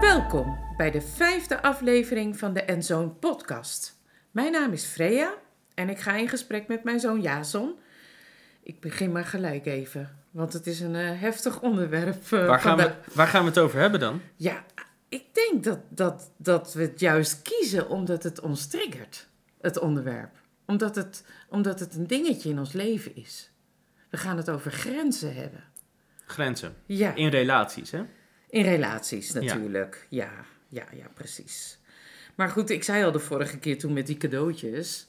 Welkom bij de vijfde aflevering van de Enzoon podcast. Mijn naam is Freya en ik ga in gesprek met mijn zoon Jason. Ik begin maar gelijk even, want het is een eh, heftig onderwerp. eh, Waar gaan, we, waar gaan we het over hebben dan? Ja, ik denk dat, dat, dat we het juist kiezen omdat het ons triggert, het onderwerp. Omdat het, omdat het een dingetje in ons leven is. We gaan het over grenzen hebben. Grenzen. Ja, In relaties, hè? in relaties natuurlijk. Ja, ja, ja, precies. Maar goed, ik zei al de vorige keer toen met die cadeautjes.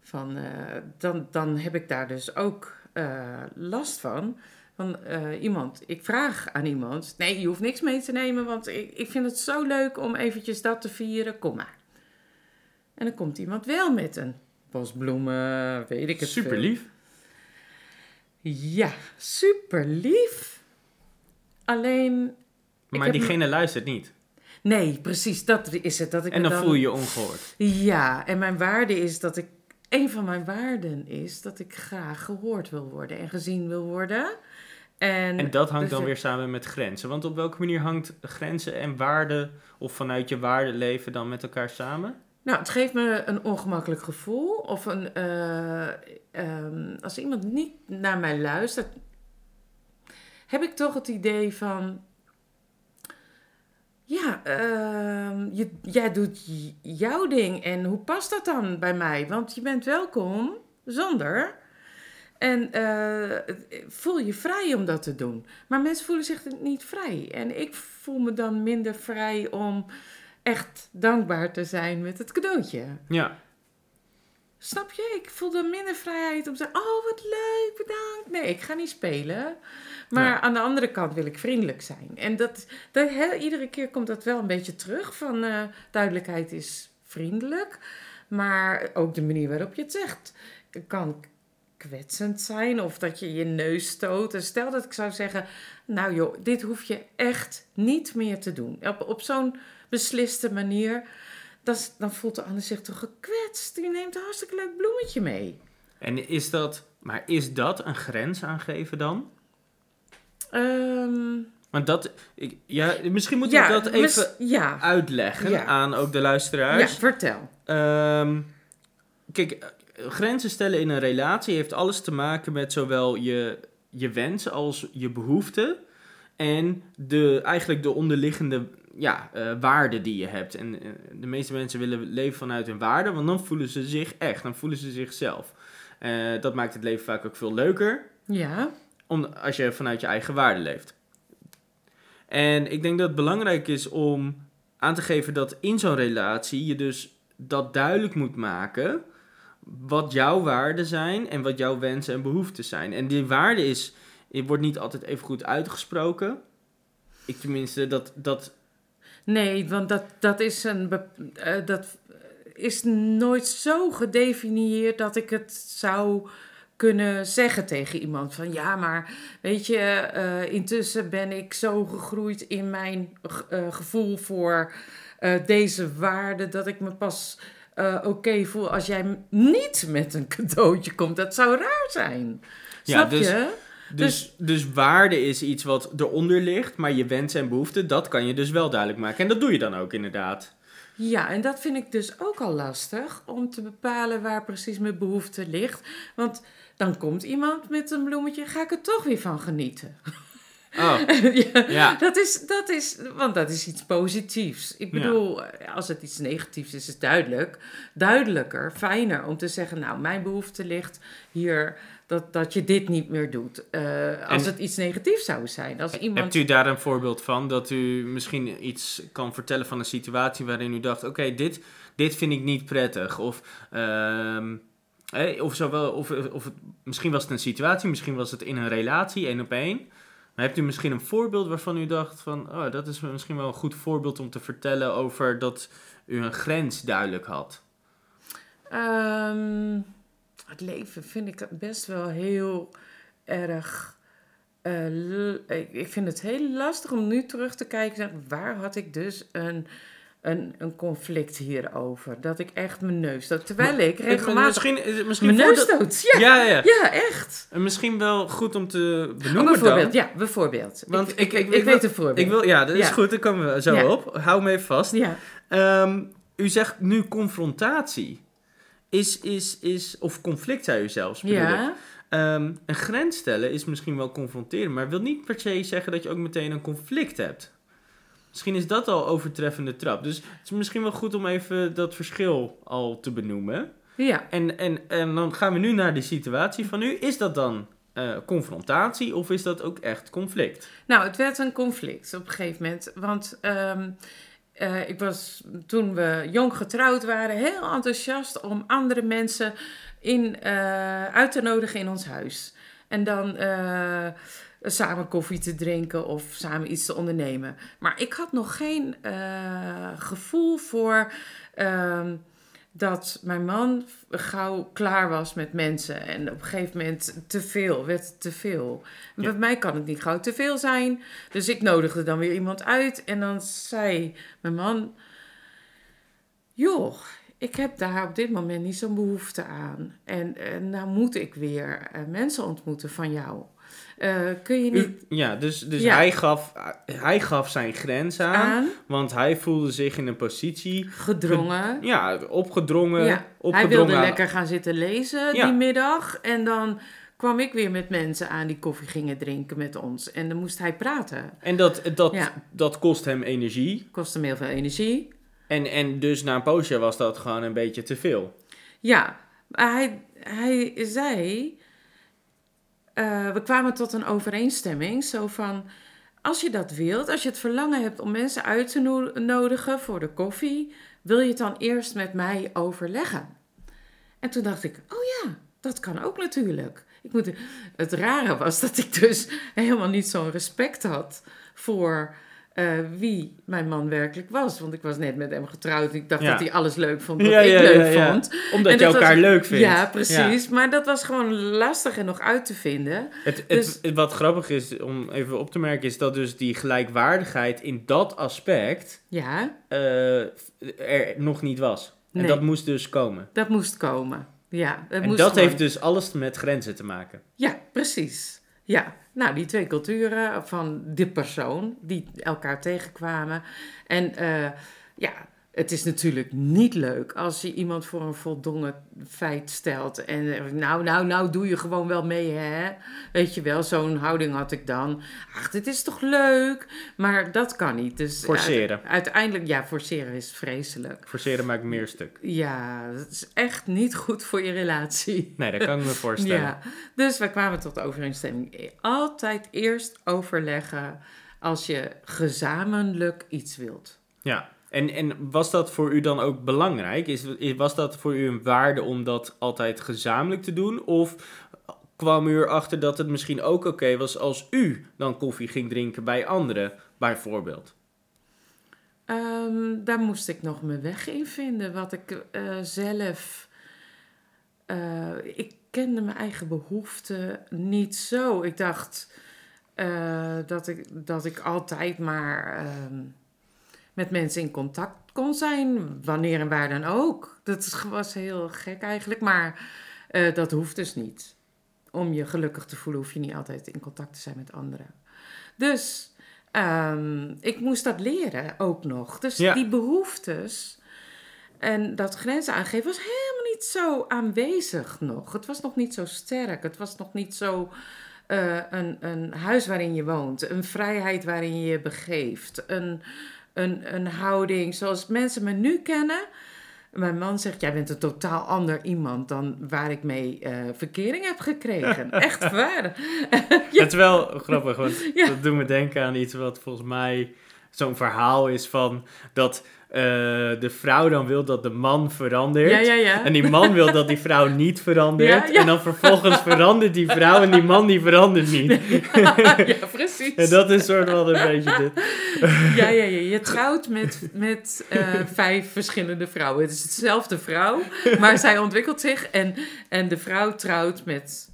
Van, eh, dan, dan heb ik daar dus ook eh, last van. Van eh, iemand, ik vraag aan iemand: nee, je hoeft niks mee te nemen, want ik, ik vind het zo leuk om eventjes dat te vieren. Kom maar. En dan komt iemand wel met een bos bloemen, weet ik het Super veel. lief. Ja, super lief. Alleen, Maar diegene luistert niet. nee, precies, dat is het. Dat ik En dan voel je je ongehoord. Ja, en mijn waarde is dat ik. Een van mijn waarden is dat ik graag gehoord wil worden en gezien wil worden. En, En dat hangt dus dan ik- weer samen met grenzen. Want op welke manier hangt grenzen en waarden, of vanuit je waardeleven dan met elkaar samen? Nou, het geeft me een ongemakkelijk gevoel. Of een, eh, ehm, als iemand niet naar mij luistert, heb ik toch het idee van. Ja, ehm, je, jij doet jouw ding. En hoe past dat dan bij mij? Want je bent welkom zonder. En eh, voel je vrij om dat te doen. Maar mensen voelen zich niet vrij. En ik voel me dan minder vrij om echt dankbaar te zijn met het cadeautje. Ja. Snap je? Ik voel dan minder vrijheid om te zeggen: Oh, wat leuk, bedankt. Nee, ik ga niet spelen. Maar Ja. aan de andere kant wil ik vriendelijk zijn. En dat, dat, hè, iedere keer komt dat wel een beetje terug: van eh, duidelijkheid is vriendelijk. Maar ook de manier waarop je het zegt kan kwetsend zijn. Of dat je je neus stoot. En stel dat ik zou zeggen: Nou joh, dit hoef je echt niet meer te doen. Op, op zo'n besliste manier. Dan, dan voelt de ander zich toch gekwetst. Die neemt een hartstikke leuk bloemetje mee. En is dat, maar is dat een grens aangeven dan? Ehm, Want dat, ik, ja, misschien moeten we dat mis- even ja, uitleggen Ja. aan ook de ja, luisteraars. vertel. Ehm, kijk, grenzen stellen in een relatie heeft alles te maken met zowel je, je wens als je behoeften. En de, eigenlijk de onderliggende ja, eh, waarden die je hebt. En eh, de meeste mensen willen leven vanuit hun waarden, want dan voelen ze zich echt, dan voelen ze zichzelf. Eh, dat maakt het leven vaak ook veel leuker Ja, om, als je vanuit je eigen waarde leeft. En ik denk dat het belangrijk is om aan te geven dat in zo'n relatie je dus dat duidelijk moet maken wat jouw waarden zijn en wat jouw wensen en behoeften zijn. En die waarde is, het wordt niet altijd even goed uitgesproken. Ik tenminste, dat, dat nee, want dat, dat, is een, eh, dat is nooit zo gedefinieerd dat ik het zou kunnen zeggen tegen iemand. Van ja, maar weet je, eh, intussen ben ik zo gegroeid in mijn eh, gevoel voor deze waarde dat ik me pas oké voel als jij niet met een cadeautje komt. Dat zou raar zijn. Ja, Snap dus- je? Dus, dus waarde is iets wat eronder ligt, maar je wensen en behoeften, dat kan je dus wel duidelijk maken. En dat doe je dan ook inderdaad. Ja, en dat vind ik dus ook al lastig om te bepalen waar precies mijn behoefte ligt. Want dan komt iemand met een bloemetje, ga ik er toch weer van genieten. Oh, ja, ja. Dat is, dat is, want dat is iets positiefs. Ik Ja. bedoel, als het iets negatiefs is, is het duidelijk. Duidelijker, fijner om te zeggen, nou, mijn behoefte ligt hier dat, dat je dit niet meer doet. Eh, als En- het iets negatiefs zou zijn. Als iemand... Hebt u daar een voorbeeld van? Dat u misschien iets kan vertellen van een situatie waarin u dacht: oké, dit, dit vind ik niet prettig. Of, ehm, eh, of, zowel, of, of het, misschien was het een situatie, misschien was het in een relatie, één op één. Maar hebt u misschien een voorbeeld waarvan u dacht: van, oh, dat is misschien wel een goed voorbeeld om te vertellen over dat u een grens duidelijk had? Ehm, het leven vind ik best wel heel erg. eh, ik vind het heel lastig om nu terug te kijken. Waar had ik dus een een, een conflict hierover. Dat ik echt mijn neus stoot. Terwijl ik regelmatig Misschien, misschien mijn neus stoot. Ja, Ja, ja. ja, echt. En misschien wel goed om te Oh, benoemen bijvoorbeeld, dan. ja, bijvoorbeeld. Want ik, ik- ik, ik- ik, ik weet een voorbeeld. Ik wil, ja, dat is Ja. goed, daar komen we zo op. Hou me even vast. Ja, Ehm, u zegt nu confrontatie. Is, is, is, of conflict zei u zelfs, bedoel ja. Ehm, een grens stellen is misschien wel confronteren, maar wil niet per se zeggen dat je ook meteen een conflict hebt. Misschien is dat al overtreffende trap. Dus het is misschien wel goed om even dat verschil al te benoemen. ja. En, en, en dan gaan we nu naar de situatie van nu. Is dat dan eh, confrontatie of is dat ook echt conflict? Nou, het werd een conflict op een gegeven moment. Want ehm, eh, ik was toen we jong getrouwd waren heel enthousiast om andere mensen in, eh, uit te nodigen in ons huis. En dan eh, samen koffie te drinken of samen iets te ondernemen. Maar ik had nog geen gevoel voor. ehm, dat mijn man gauw klaar was met mensen. En op een gegeven moment te veel, werd te veel. Ja. Bij mij kan het niet gauw te veel zijn. Dus ik nodigde dan weer iemand uit. En dan zei mijn man... Joh, ik heb daar op dit moment niet zo'n behoefte aan. En, en nou moet ik weer eh, mensen ontmoeten van jou. Eh, kun je niet ja, dus, dus Ja. Hij, gaf, hij gaf zijn grens aan, aan, want hij voelde zich in een positie, gedrongen... ja, opgedrongen. Ja, opgedrongen Hij wilde aan- lekker gaan zitten lezen Ja. die middag. En dan kwam ik weer met mensen aan die koffie gingen drinken met ons. En dan moest hij praten. En dat, dat, Ja. dat kost hem energie. Kostte hem heel veel energie. En, en dus na een poosje was dat gewoon een beetje te veel. Ja, hij, hij zei... eh, we kwamen tot een overeenstemming. Zo van, als je dat wilt, als je het verlangen hebt om mensen uit te no- nodigen voor de koffie... wil je het dan eerst met mij overleggen? En toen dacht ik, oh ja, dat kan ook natuurlijk. Ik moet, het rare was dat ik dus helemaal niet zo'n respect had voor eh, wie mijn man werkelijk was. Want ik was net met hem getrouwd en ik dacht Ja. dat hij alles leuk vond wat Ja, ik ja, leuk vond. Omdat En je was- elkaar leuk vindt. Ja, precies. Maar dat was gewoon lastig en nog uit te vinden. Het, Dus- het- wat grappig is om even op te merken, is dat dus die gelijkwaardigheid in dat aspect Ja, eh, er nog niet was. En dat moest dus komen. dat moest komen. Ja, dat En moest dat gewoon. heeft dus alles met grenzen te maken. Ja, precies. Ja, nou, die twee culturen van de persoon die elkaar tegenkwamen. En eh, ja, het is natuurlijk niet leuk als je iemand voor een voldongen feit stelt. En eh, nou, nou, nou, doe je gewoon wel mee, hè? Weet je wel, zo'n houding had ik dan. Ach, dit is toch leuk? Maar dat kan niet. Dus Forceren. uite- uiteindelijk, ja, forceren is vreselijk. Forceren maakt meer stuk. Ja, dat is echt niet goed voor je relatie. Nee, dat kan ik me voorstellen. Ja, dus we kwamen tot de overeenstemming. Altijd eerst overleggen als je gezamenlijk iets wilt. Ja. En, en was dat voor u dan ook belangrijk? Is, was dat voor u een waarde om dat altijd gezamenlijk te doen? Of kwam u erachter dat het misschien ook oké was als u dan koffie ging drinken bij anderen, bijvoorbeeld? Ehm, daar moest ik nog mijn weg in vinden. Wat ik eh, zelf. eh, ik kende mijn eigen behoeften niet zo. Ik dacht eh, dat, ik, dat ik altijd maar ehm, met mensen in contact kon zijn, wanneer en waar dan ook. Dat was heel gek eigenlijk, maar eh, dat hoeft dus niet. Om je gelukkig te voelen, hoef je niet altijd in contact te zijn met anderen. Dus ehm, ik moest dat leren ook nog. Dus Ja. die behoeftes en dat grenzen aangeven was helemaal niet zo aanwezig nog. Het was nog niet zo sterk. Het was nog niet zo eh, een, een huis waarin je woont, een vrijheid waarin je je begeeft, een, een, een houding zoals mensen me nu kennen. Mijn man zegt, jij bent een totaal ander iemand dan waar ik mee eh, verkering heb gekregen. Echt waar. Het is wel grappig, want Ja. dat doet me denken aan iets wat volgens mij zo'n verhaal is van dat eh, de vrouw dan wil dat de man verandert. Ja, ja, ja. En die man wil dat die vrouw niet verandert. En dan vervolgens verandert die vrouw en die man die verandert niet. ja, precies. En dat is soort van een beetje dit. Ja, ja, ja. Je trouwt met, met eh, vijf verschillende vrouwen. Het is hetzelfde vrouw, maar zij ontwikkelt zich. En, en de vrouw trouwt met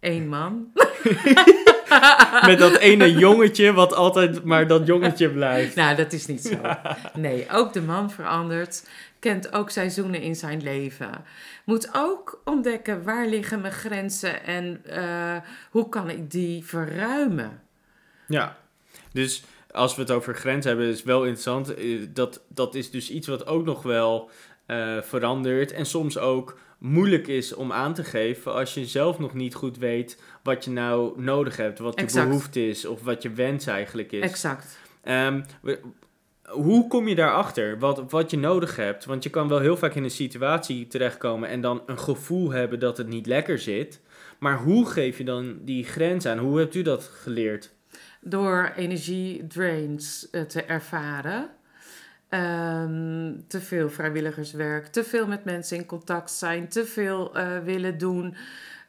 één man. Met dat ene jongetje wat altijd maar dat jongetje blijft. Nou, dat is niet zo. Nee, ook de man verandert, kent ook seizoenen in zijn leven. Moet ook ontdekken waar liggen mijn grenzen en uh, hoe kan ik die verruimen. Ja, dus als we het over grenzen hebben, is wel interessant. Eh, dat, dat is dus iets wat ook nog wel uh, verandert en soms ook moeilijk is om aan te geven als je zelf nog niet goed weet wat je nou nodig hebt, wat je behoefte is of wat je wens eigenlijk is. Exact. Um, hoe kom je daarachter wat, wat je nodig hebt? Want je kan wel heel vaak in een situatie terechtkomen en dan een gevoel hebben dat het niet lekker zit. Maar hoe geef je dan die grens aan? Hoe hebt u dat geleerd? Door energiedrains uh, te ervaren. Um, te veel vrijwilligerswerk, te veel met mensen in contact zijn, te veel uh, willen doen.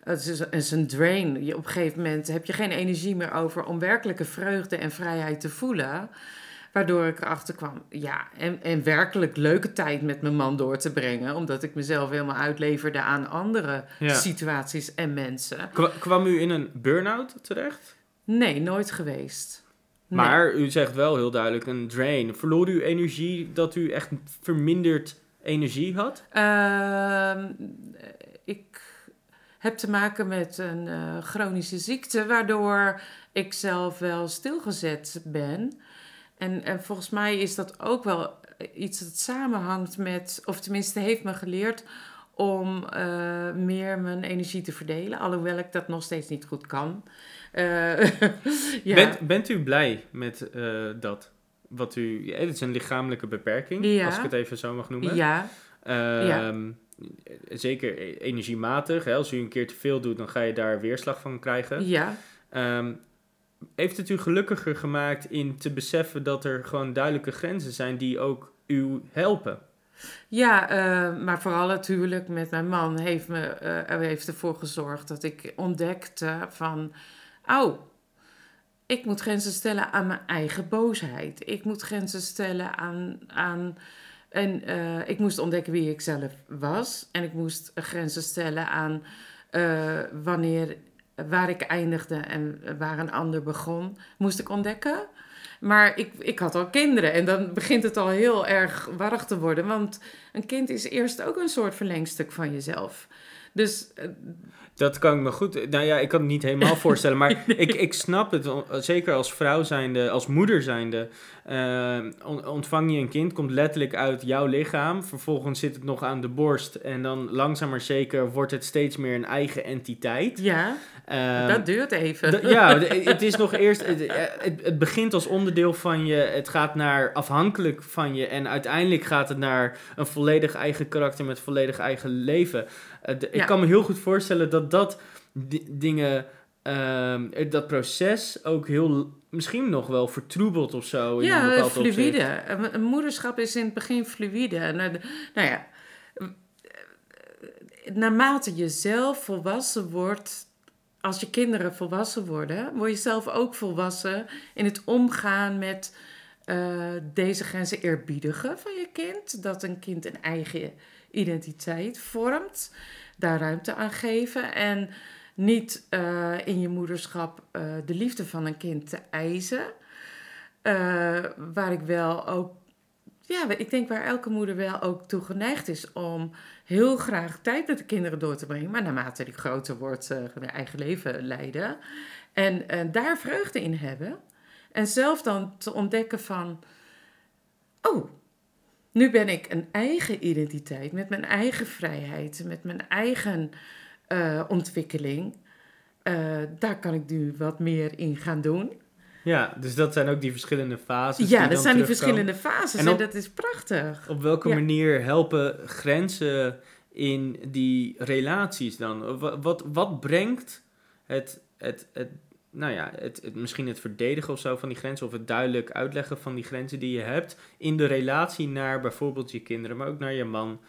Het is, het is, een drain. Je, op een gegeven moment heb je geen energie meer over om werkelijke vreugde en vrijheid te voelen. Waardoor ik erachter kwam, ja, en, en werkelijk leuke tijd met mijn man door te brengen. Omdat ik mezelf helemaal uitleverde aan andere situaties en mensen. Kwam u in een burn-out terecht? Nee, nooit geweest. Maar u zegt wel heel duidelijk een drain. Verloor u energie dat u echt verminderd energie had? Uh, ik heb te maken met een uh, chronische ziekte, waardoor ik zelf wel stilgezet ben. En, en volgens mij is dat ook wel iets dat samenhangt met, of tenminste heeft me geleerd om uh, meer mijn energie te verdelen, alhoewel ik dat nog steeds niet goed kan. Ja. bent, bent u blij met uh, dat? Wat u, ja, het is een lichamelijke beperking, ja. als ik het even zo mag noemen. Ja. ja. Zeker e-, energiematig. Hè? Als u een keer te veel doet, dan ga je daar weerslag van krijgen. Ja. Um, heeft het u gelukkiger gemaakt in te beseffen dat er gewoon duidelijke grenzen zijn die ook u helpen? Ja, uh, maar vooral natuurlijk met mijn man heeft, me, uh, heeft ervoor gezorgd dat ik ontdekte van, oh, ik moet grenzen stellen aan mijn eigen boosheid. Ik moet grenzen stellen aan, aan en uh, ik moest ontdekken wie ik zelf was. En ik moest grenzen stellen aan wanneer waar ik eindigde en waar een ander begon, moest ik ontdekken. Maar ik, ik had al kinderen en dan begint het al heel erg warrig te worden. Want een kind is eerst ook een soort verlengstuk van jezelf. Dus. Dat kan ik me goed. Nou ja, ik kan het niet helemaal voorstellen. Maar ik, ik snap het. Zeker als vrouw zijnde, als moeder zijnde. Uh, ontvang je een kind, komt letterlijk uit jouw lichaam. Vervolgens zit het nog aan de borst. En dan langzaam maar zeker wordt het steeds meer een eigen entiteit. Ja. Um, dat duurt even. ja, het is nog eerst. Het, het, het, begint als onderdeel van je. Het gaat naar afhankelijk van je. En uiteindelijk gaat het naar een volledig eigen karakter met volledig eigen leven. Ja. Ik kan me heel goed voorstellen dat dat dingen. Um, dat proces ook heel. Misschien nog wel vertroebelt of zo. In ja, een bepaald fluïde. Een moederschap is in het begin fluïde. Nou, nou ja. Naarmate je zelf volwassen wordt, als je kinderen volwassen worden, word je zelf ook volwassen in het omgaan met uh, deze grenzen eerbiedigen van je kind. Dat een kind een eigen identiteit vormt, daar ruimte aan geven en niet uh, in je moederschap uh, de liefde van een kind te eisen. waar ik wel ook ja, ik denk waar elke moeder wel ook toe geneigd is om heel graag tijd met de kinderen door te brengen. Maar naarmate die groter wordt, hun eigen leven leiden. En uh, daar vreugde in hebben. En zelf dan te ontdekken van, oh, nu ben ik een eigen identiteit met mijn eigen vrijheid, met mijn eigen uh, ontwikkeling. daar kan ik nu wat meer in gaan doen. Ja, dus dat zijn ook die verschillende fases. Ja, dat zijn die verschillende fases en, dat is prachtig. Op welke manier helpen grenzen in die relaties dan? Wat, wat, brengt het, het, het, nou ja, het, het, misschien het verdedigen of zo van die grenzen, of het duidelijk uitleggen van die grenzen die je hebt in de relatie naar bijvoorbeeld je kinderen, maar ook naar je man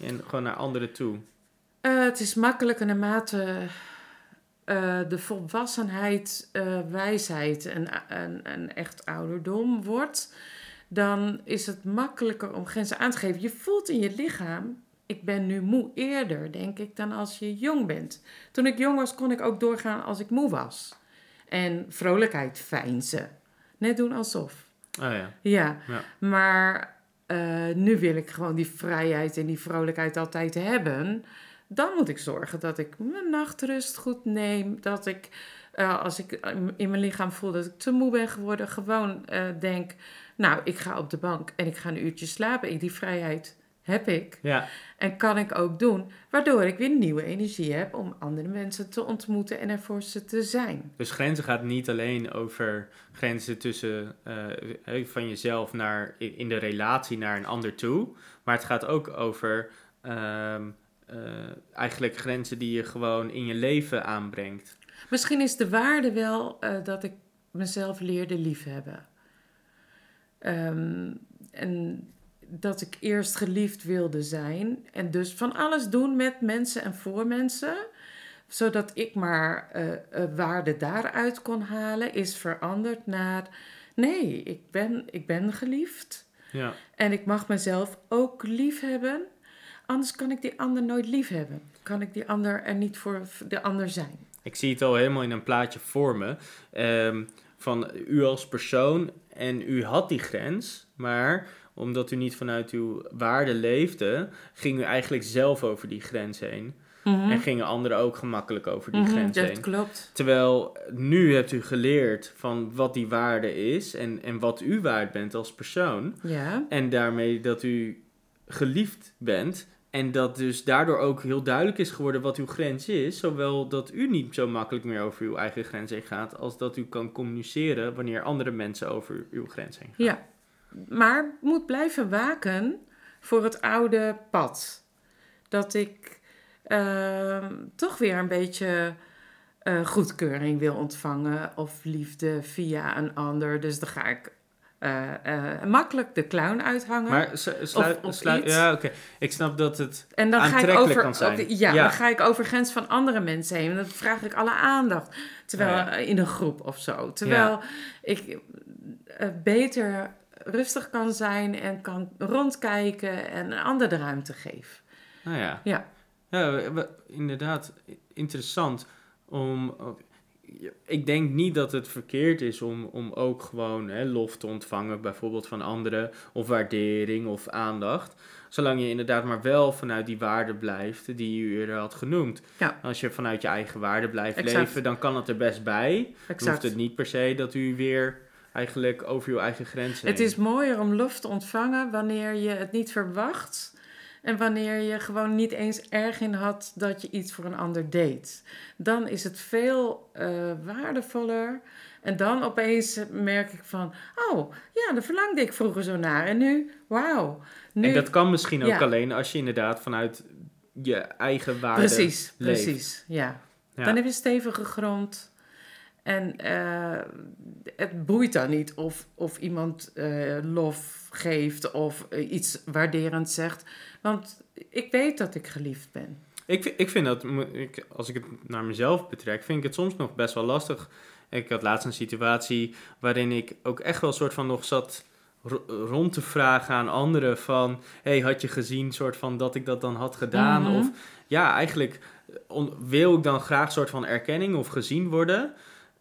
en gewoon naar anderen toe? Uh, het is makkelijker naarmate uh, de volwassenheid, uh, wijsheid en, en, en echt ouderdom wordt, dan is het makkelijker om grenzen aan te geven. Je voelt in je lichaam, ik ben nu moe eerder, denk ik, dan als je jong bent. Toen ik jong was, kon ik ook doorgaan als ik moe was. En vrolijkheid fijnzen. Net doen alsof. Oh ja. Ja, Ja. maar eh, nu wil ik gewoon die vrijheid en die vrolijkheid altijd hebben. Dan moet ik zorgen dat ik mijn nachtrust goed neem. Dat ik, eh, als ik in mijn lichaam voel dat ik te moe ben geworden, gewoon eh, denk: Nou, ik ga op de bank en ik ga een uurtje slapen. Ik- Die vrijheid heb ik Ja, en kan ik ook doen. Waardoor ik weer nieuwe energie heb om andere mensen te ontmoeten en er voor ze te zijn. dus grenzen gaat niet alleen over grenzen tussen eh, van jezelf naar in de relatie naar een ander toe, maar het gaat ook over ehm, eh, eigenlijk grenzen die je gewoon in je leven aanbrengt. Misschien is de waarde wel eh, dat ik mezelf leerde liefhebben. Ehm, en dat ik eerst geliefd wilde zijn. En dus van alles doen met mensen en voor mensen. Zodat ik maar eh, waarde daaruit kon halen, is veranderd naar... Nee, ik ben, ik ben geliefd. Ja, En ik mag mezelf ook lief hebben. Anders kan ik die ander nooit lief hebben. Kan ik die ander er niet voor de ander zijn. ik zie het al helemaal in een plaatje voor me. ehm, van u als persoon en u had die grens, maar omdat u niet vanuit uw waarde leefde, ging u eigenlijk zelf over die grens heen. En gingen anderen ook gemakkelijk over die Mhm, grens dat heen. klopt. Terwijl nu hebt u geleerd van wat die waarde is en, en wat u waard bent als persoon. Ja. En daarmee dat u geliefd bent. En dat dus daardoor ook heel duidelijk is geworden wat uw grens is. Zowel dat u niet zo makkelijk meer over uw eigen grens heen gaat. Als dat u kan communiceren wanneer andere mensen over uw grens heen gaan. Ja. Maar moet blijven waken voor het oude pad. Dat ik ehm, toch weer een beetje eh, goedkeuring wil ontvangen of liefde via een ander. Dus dan ga ik eh, eh, makkelijk de clown uithangen. Maar sluit, Of- of sluit- iets. ja, oké. Ik snap dat het. En dan ga ik aantrekkelijk over, kan zijn. over- ja, Ja. dan ga ik over grens van andere mensen heen. En dan vraag ik alle aandacht. Terwijl Ja, ja. in een groep of zo. Terwijl ik eh, beter rustig kan zijn en kan rondkijken en een ander de ruimte geef. Nou ja. Ja. Ja, inderdaad, interessant om. Ik denk niet dat het verkeerd is om, om ook gewoon hè, lof te ontvangen, bijvoorbeeld van anderen, of waardering of aandacht. Zolang je inderdaad maar wel vanuit die waarde blijft die je eerder had genoemd. Ja. Als je vanuit je eigen waarde blijft Exact. leven, dan kan het er best bij. Dan hoeft Exact. het niet per se dat u weer eigenlijk over uw eigen grenzen Het heen- is mooier om lof te ontvangen wanneer je het niet verwacht. En wanneer je gewoon niet eens erg in had dat je iets voor een ander deed. Dan is het veel eh, waardevoller. En dan opeens merk ik van, oh ja, daar verlangde ik vroeger zo naar. En nu, wauw. Nu, En dat kan misschien ook Ja. alleen als je inderdaad vanuit je eigen waarde precies, leeft. precies, ja. Ja. Dan heb je stevige grond. En eh, het boeit dan niet of, of iemand eh, lof geeft of eh, iets waarderend zegt. Want ik weet dat ik geliefd ben. Ik, vind- ik vind dat, ik, als ik het naar mezelf betrek, vind ik het soms nog best wel lastig. Ik had laatst een situatie waarin ik ook echt wel een soort van nog zat ro- rond te vragen aan anderen van... hey, had je gezien soort van dat ik dat dan had gedaan? Mhm. Of ja, eigenlijk wil ik dan graag soort van erkenning of gezien worden...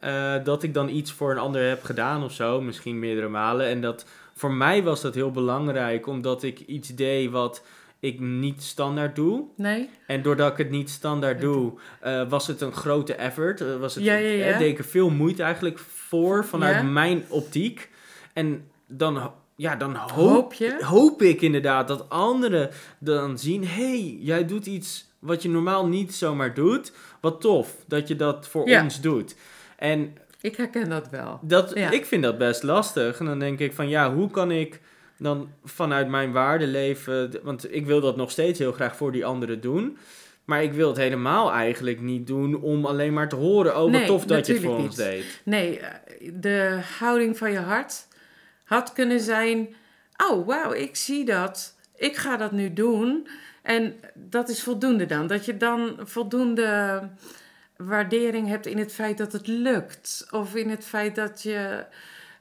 eh, dat ik dan iets voor een ander heb gedaan of zo, misschien meerdere malen. En dat voor mij was dat heel belangrijk, omdat ik iets deed wat ik niet standaard doe. Nee? En doordat ik het niet standaard doe, eh, was het een grote effort. Eh, was het, Ja, ja, ja. eh, deed ik er veel moeite eigenlijk voor vanuit mijn optiek. En dan, ja, dan hoop, Hoop je? hoop ik inderdaad dat anderen dan zien... hey, jij doet iets wat je normaal niet zomaar doet. Wat tof dat je dat voor Ja. ons doet. En Ik herken dat wel. dat, Ja. ik vind dat best lastig. En dan denk ik van ja, hoe kan ik dan vanuit mijn waarde leven... Want ik wil dat nog steeds heel graag voor die anderen doen. Maar ik wil het helemaal eigenlijk niet doen om alleen maar te horen... oh, wat Nee, tof dat je het voor ons deed. Nee, eh, de houding van je hart had kunnen zijn: Oh, wauw, ik zie dat. Ik ga dat nu doen. En dat is voldoende dan. Dat je dan voldoende waardering hebt in het feit dat het lukt. Of in het feit dat, je,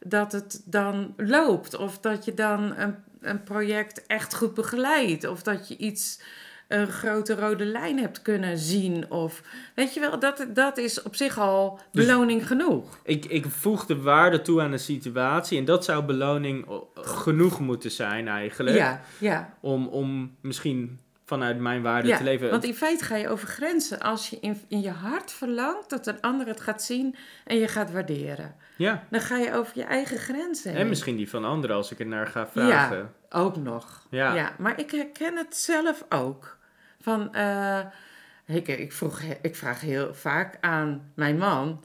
dat het dan loopt. Of dat je dan een, een project echt goed begeleidt. Of dat je iets een grote rode lijn hebt kunnen zien. Of weet je wel, dat, dat is op zich al Dus- beloning genoeg. Ik, ik voeg de waarde toe aan de situatie en dat zou beloning genoeg moeten zijn eigenlijk. Ja, ja. Om, om misschien vanuit mijn waarde ja. te leven. Want in feite ga je over grenzen als je in, in je hart verlangt dat een ander het gaat zien en je gaat waarderen. Ja, Dan ga je over je eigen grenzen heen. en misschien die van anderen als ik het naar ga vragen. Ja, ook nog. Ja. Ja. maar ik herken het zelf ook. Van, eh, ik, ik, vroeg, ik vraag heel vaak aan mijn man...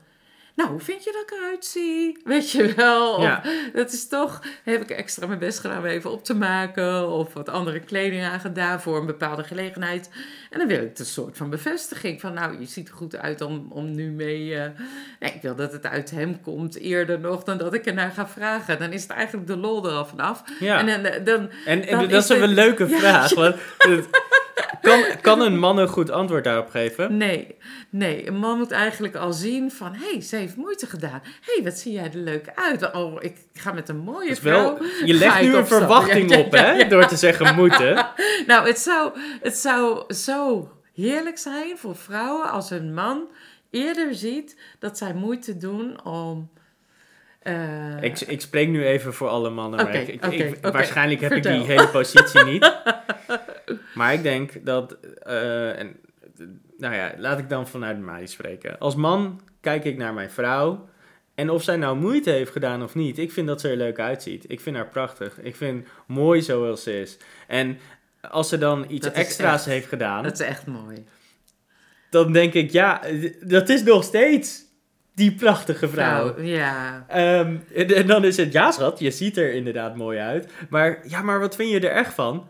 Nou, hoe vind je dat ik eruit zie? Weet je wel? Of. Dat is toch... Heb ik extra mijn best gedaan om even op te maken... of wat andere kleding aangedaan voor een bepaalde gelegenheid. En dan wil ik een soort van bevestiging. Van, nou, je ziet er goed uit om, om nu mee... eh, Nee, ik wil dat het uit hem komt eerder nog... dan dat ik ernaar ga vragen. Dan is het eigenlijk de lol er al vanaf. Ja. En dan, dan, En, en Dan dat is een leuke vraag. ja. Want kan, kan een man een goed antwoord daarop geven? Nee, nee, een man moet eigenlijk al zien van... hé, hey, ze heeft moeite gedaan. Hé, hey, wat zie jij er leuk uit. Oh, ik ga met een mooie Dus vrouw. wel, je legt nu een verwachting Ja, ja, op, hè? ja. Door te zeggen moeten. Nou, het zou, het zou zo heerlijk zijn voor vrouwen... als een man eerder ziet dat zij moeite doen om... eh, Ik, ik spreek nu even voor alle mannen. maar ik. Waarschijnlijk heb ik die hele positie niet. maar ik denk dat... eh, en, nou ja, laat ik dan vanuit mij spreken. Als man kijk ik naar mijn vrouw... En of zij nou moeite heeft gedaan of niet, ik vind dat ze er leuk uitziet. Ik vind haar prachtig. Ik vind mooi zoals ze is. En als ze dan iets Dat extra's echt- heeft gedaan, dat is echt mooi. dan denk ik, ja, dat is nog steeds die prachtige vrouw. Nou, ja. Ehm, en, en dan is het, ja schat, je ziet er inderdaad mooi uit. Maar ja, maar wat vind je er echt van?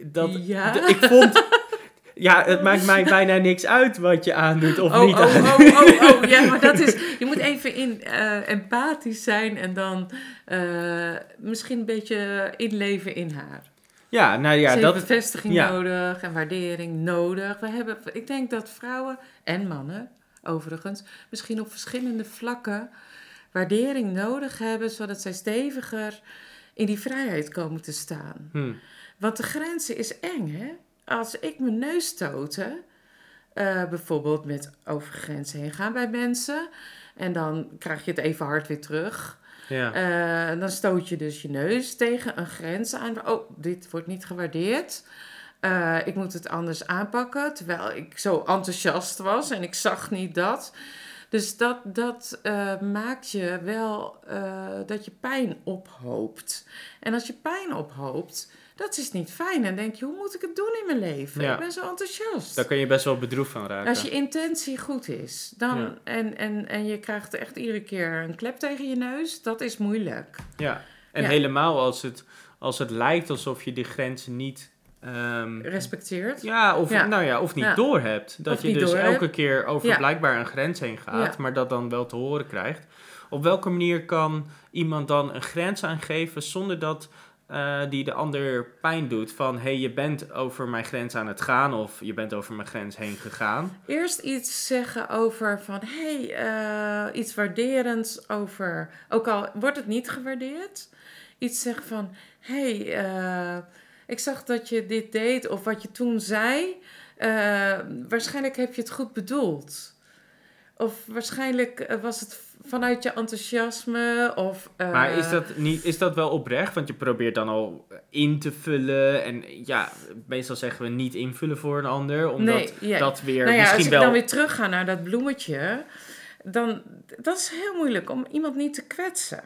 Dat, Ja? ik vond, ja, het maakt mij bijna niks uit wat je aandoet of Oh, niet oh, aandoet. oh, oh, oh, ja, maar dat is... Je moet even in, eh, empathisch zijn en dan eh, misschien een beetje inleven in haar. Ja, nou ja, Ze dat, bevestiging ja. nodig en waardering nodig. We hebben, ik denk dat vrouwen en mannen, overigens, misschien op verschillende vlakken waardering nodig hebben, zodat zij steviger in die vrijheid komen te staan. hm, Want de grenzen is eng, hè? Als ik mijn neus stoten, eh, bijvoorbeeld met over grenzen heen gaan bij mensen, en dan krijg je het even hard weer terug. ja. Eh, dan stoot je dus je neus tegen een grens aan. Oh, dit wordt niet gewaardeerd. Eh, ik moet het anders aanpakken. Terwijl ik zo enthousiast was en ik zag niet dat. Dus dat, dat maakt je wel dat je pijn ophoopt. En als je pijn ophoopt, dat is niet fijn. En denk je, hoe moet ik het doen in mijn leven? Ja. Ik ben zo enthousiast. Daar kun je best wel bedroefd van raken. Als je intentie goed is, dan, Ja. en, en, en je krijgt echt iedere keer een klep tegen je neus, dat is moeilijk. Ja, en Ja. helemaal als het, als het lijkt alsof je die grenzen niet... ehm, Respecteert. Ja, of, Ja. Nou ja, of niet Ja. doorhebt. Dat Of je dus doorhebt. elke keer over Ja. blijkbaar een grens heen gaat, maar dat dan wel te horen krijgt. Op welke manier kan iemand dan een grens aangeven zonder dat eh, die de ander pijn doet? Van, hé, hey, je bent over mijn grens aan het gaan of je bent over mijn grens heen gegaan. Eerst iets zeggen over van, hé, hey, eh, iets waarderends over, ook al wordt het niet gewaardeerd. Iets zeggen van, hé, hey, eh, ik zag dat je dit deed of wat je toen zei. waarschijnlijk heb je het goed bedoeld. Of waarschijnlijk eh, was het vanuit je enthousiasme of... eh, Maar is dat, niet, is dat wel oprecht? Want je probeert dan al in te vullen. En ja, meestal zeggen we niet invullen voor een ander. Omdat Nee, ja. dat weer Nou ja, misschien als ik wel... dan weer terug ga naar dat bloemetje, dan dat is heel moeilijk om iemand niet te kwetsen.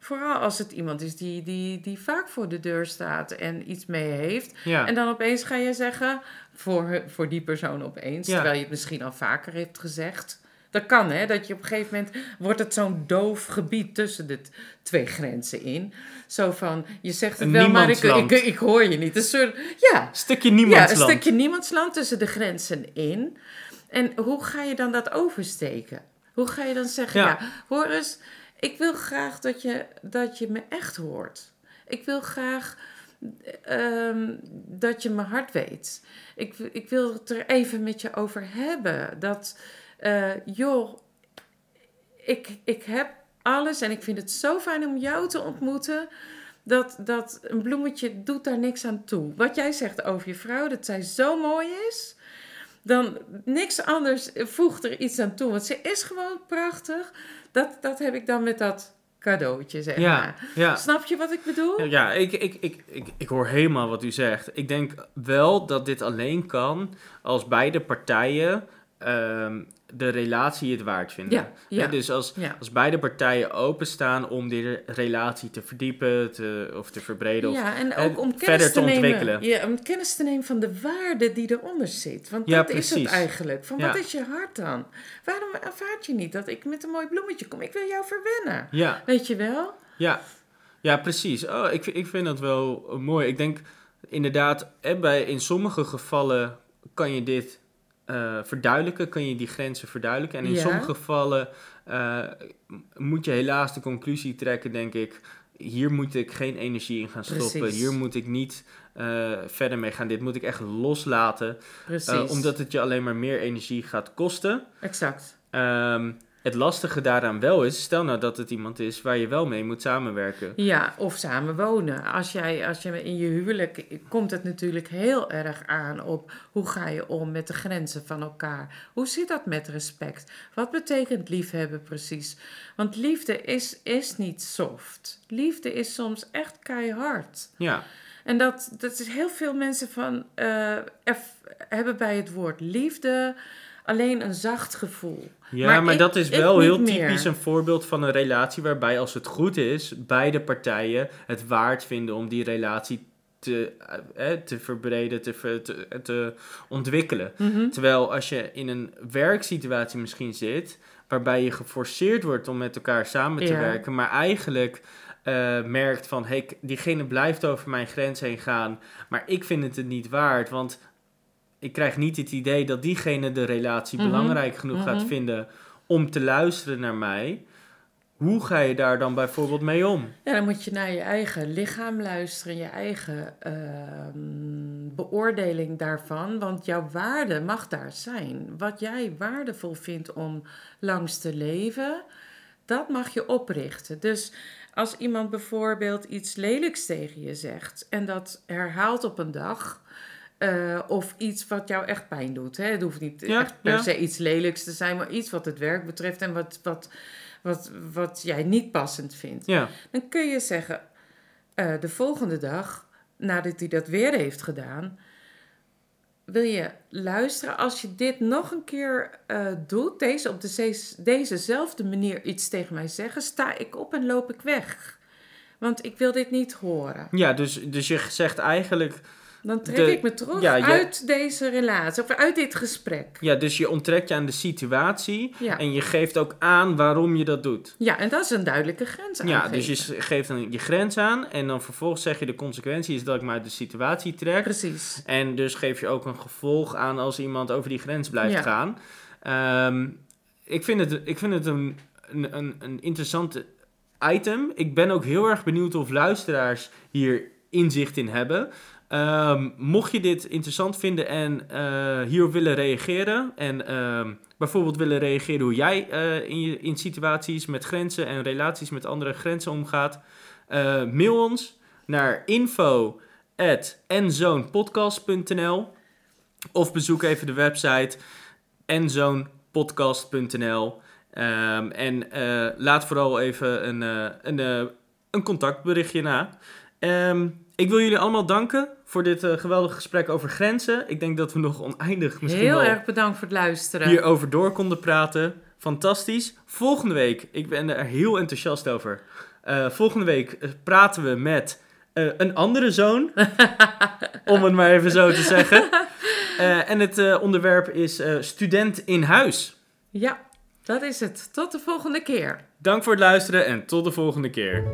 Vooral als het iemand is die, die, die vaak voor de deur staat en iets mee heeft. ja. En dan opeens ga je zeggen, voor, voor die persoon opeens, terwijl je het misschien al vaker hebt gezegd. Dat kan, hè? Dat je op een gegeven moment wordt het zo'n doof gebied tussen de twee grenzen in. Zo van, je zegt het wel, maar ik, ik, ik hoor je niet. Een soort, ja, Stukje ja, niemandsland. een stukje niemandsland tussen de grenzen in. En hoe ga je dan dat oversteken? Hoe ga je dan zeggen, Ja. ja, hoor eens, ik wil graag dat je, dat je me echt hoort. Ik wil graag ehm, dat je mijn hart weet. Ik, ik wil het er even met je over hebben. Dat, eh, joh, ik, ik heb alles en ik vind het zo fijn om jou te ontmoeten. dat, dat een bloemetje doet daar niks aan toe. Wat jij zegt over je vrouw, dat zij zo mooi is, dan niks anders voegt er iets aan toe. Want ze is gewoon prachtig. Dat, dat heb ik dan met dat cadeautje, zeg Ja, maar. ja. Snap je wat ik bedoel? Ja, ik, ik, ik, ik, ik hoor helemaal wat u zegt. Ik denk wel dat dit alleen kan als beide partijen ehm, de relatie het waard vinden. Ja, dus als, Ja. als beide partijen openstaan om die re- relatie te verdiepen te, of te verbreden. Ja, en en ook om kennis verder te, nemen. ontwikkelen. Ja, om kennis te nemen van de waarde die eronder zit. Want dat is het eigenlijk. Van wat is je hart dan? Waarom ervaart je niet dat ik met een mooi bloemetje kom? Ik wil jou verwennen. ja, Weet je wel? ja, ja, precies. Oh, ik, ik vind dat wel mooi. Ik denk inderdaad, bij, in sommige gevallen kan je dit eh, verduidelijken, kan je die grenzen verduidelijken. En in Ja. sommige gevallen eh, moet je helaas de conclusie trekken, denk ik. Hier moet ik geen energie in gaan stoppen. Precies. Hier moet ik niet eh, verder mee gaan. Dit moet ik echt loslaten. Precies. omdat het je alleen maar meer energie gaat kosten. Exact. Ehm, het lastige daaraan wel is, stel nou dat het iemand is waar je wel mee moet samenwerken. Ja, of samen wonen. Als, jij, als je in je huwelijk komt het natuurlijk heel erg aan op hoe ga je om met de grenzen van elkaar. Hoe zit dat met respect? Wat betekent liefhebben precies? Want liefde is, is niet soft. Liefde is soms echt keihard. Ja, En dat, dat is heel veel mensen van eh, hebben bij het woord liefde alleen een zacht gevoel. Ja maar, Maar ik- dat is wel heel meer. typisch een voorbeeld van een relatie waarbij als het goed is, beide partijen het waard vinden om die relatie te, eh, eh, te verbreden, te, ver- te, te ontwikkelen. Mhm. Terwijl als je in een werksituatie misschien zit, waarbij je geforceerd wordt om met elkaar samen te Ja. werken, maar eigenlijk eh, merkt van, hey, diegene blijft over mijn grens heen gaan, maar ik vind het het niet waard, want ik krijg niet het idee dat diegene de relatie Mhm. belangrijk genoeg gaat Mhm. vinden om te luisteren naar mij. Hoe ga je daar dan bijvoorbeeld mee om? Ja, dan moet je naar je eigen lichaam luisteren, je eigen ehm, beoordeling daarvan. Want jouw waarde mag daar zijn. Wat jij waardevol vindt om langs te leven, dat mag je oprichten. Dus als iemand bijvoorbeeld iets lelijks tegen je zegt en dat herhaalt op een dag. Eh, of iets wat jou echt pijn doet. Hè? Het hoeft niet Ja, echt per ja. se iets lelijks te zijn, maar iets wat het werk betreft en wat, wat, wat, wat jij niet passend vindt. Ja, Dan kun je zeggen, eh, de volgende dag, nadat hij dat weer heeft gedaan, wil je luisteren. Als je dit nog een keer eh, doet, deze, op de, dezezelfde manier iets tegen mij zeggen, sta ik op en loop ik weg. Want ik wil dit niet horen. ja dus, dus je zegt eigenlijk Dan trek De- ik me terug ja, je- uit deze relatie, of uit dit gesprek. Ja, dus je onttrekt je aan de situatie Ja. en je geeft ook aan waarom je dat doet. Ja, en dat is een duidelijke grens Ja, aangeven. dus je geeft dan je grens aan en dan vervolgens zeg je de consequentie is dat ik me uit de situatie trek. Precies. En dus geef je ook een gevolg aan als iemand over die grens blijft Ja. gaan. Ehm, ik vind het, ik vind het een, een, een, een interessant item. Ik ben ook heel erg benieuwd of luisteraars hier inzicht in hebben. Ehm, mocht je dit interessant vinden en eh, hierop willen reageren... en ehm, bijvoorbeeld willen reageren hoe jij eh, in, in situaties met grenzen... en relaties met andere grenzen omgaat... eh, mail ons naar info@enzonepodcast.nl of bezoek even de website enzonepodcast.nl Ehm, en laat vooral even een, een, een contactberichtje na. Ik wil jullie allemaal danken voor dit eh, geweldige gesprek over grenzen. Ik denk dat we nog oneindig misschien Heel wel erg bedankt voor het luisteren. hierover door konden praten. Fantastisch. Volgende week, ik ben er heel enthousiast over. Eh, volgende week eh, praten we met een andere zoon. om het maar even zo te zeggen. En het onderwerp is student in huis. Ja, dat is het. Tot de volgende keer. Dank voor het luisteren en tot de volgende keer.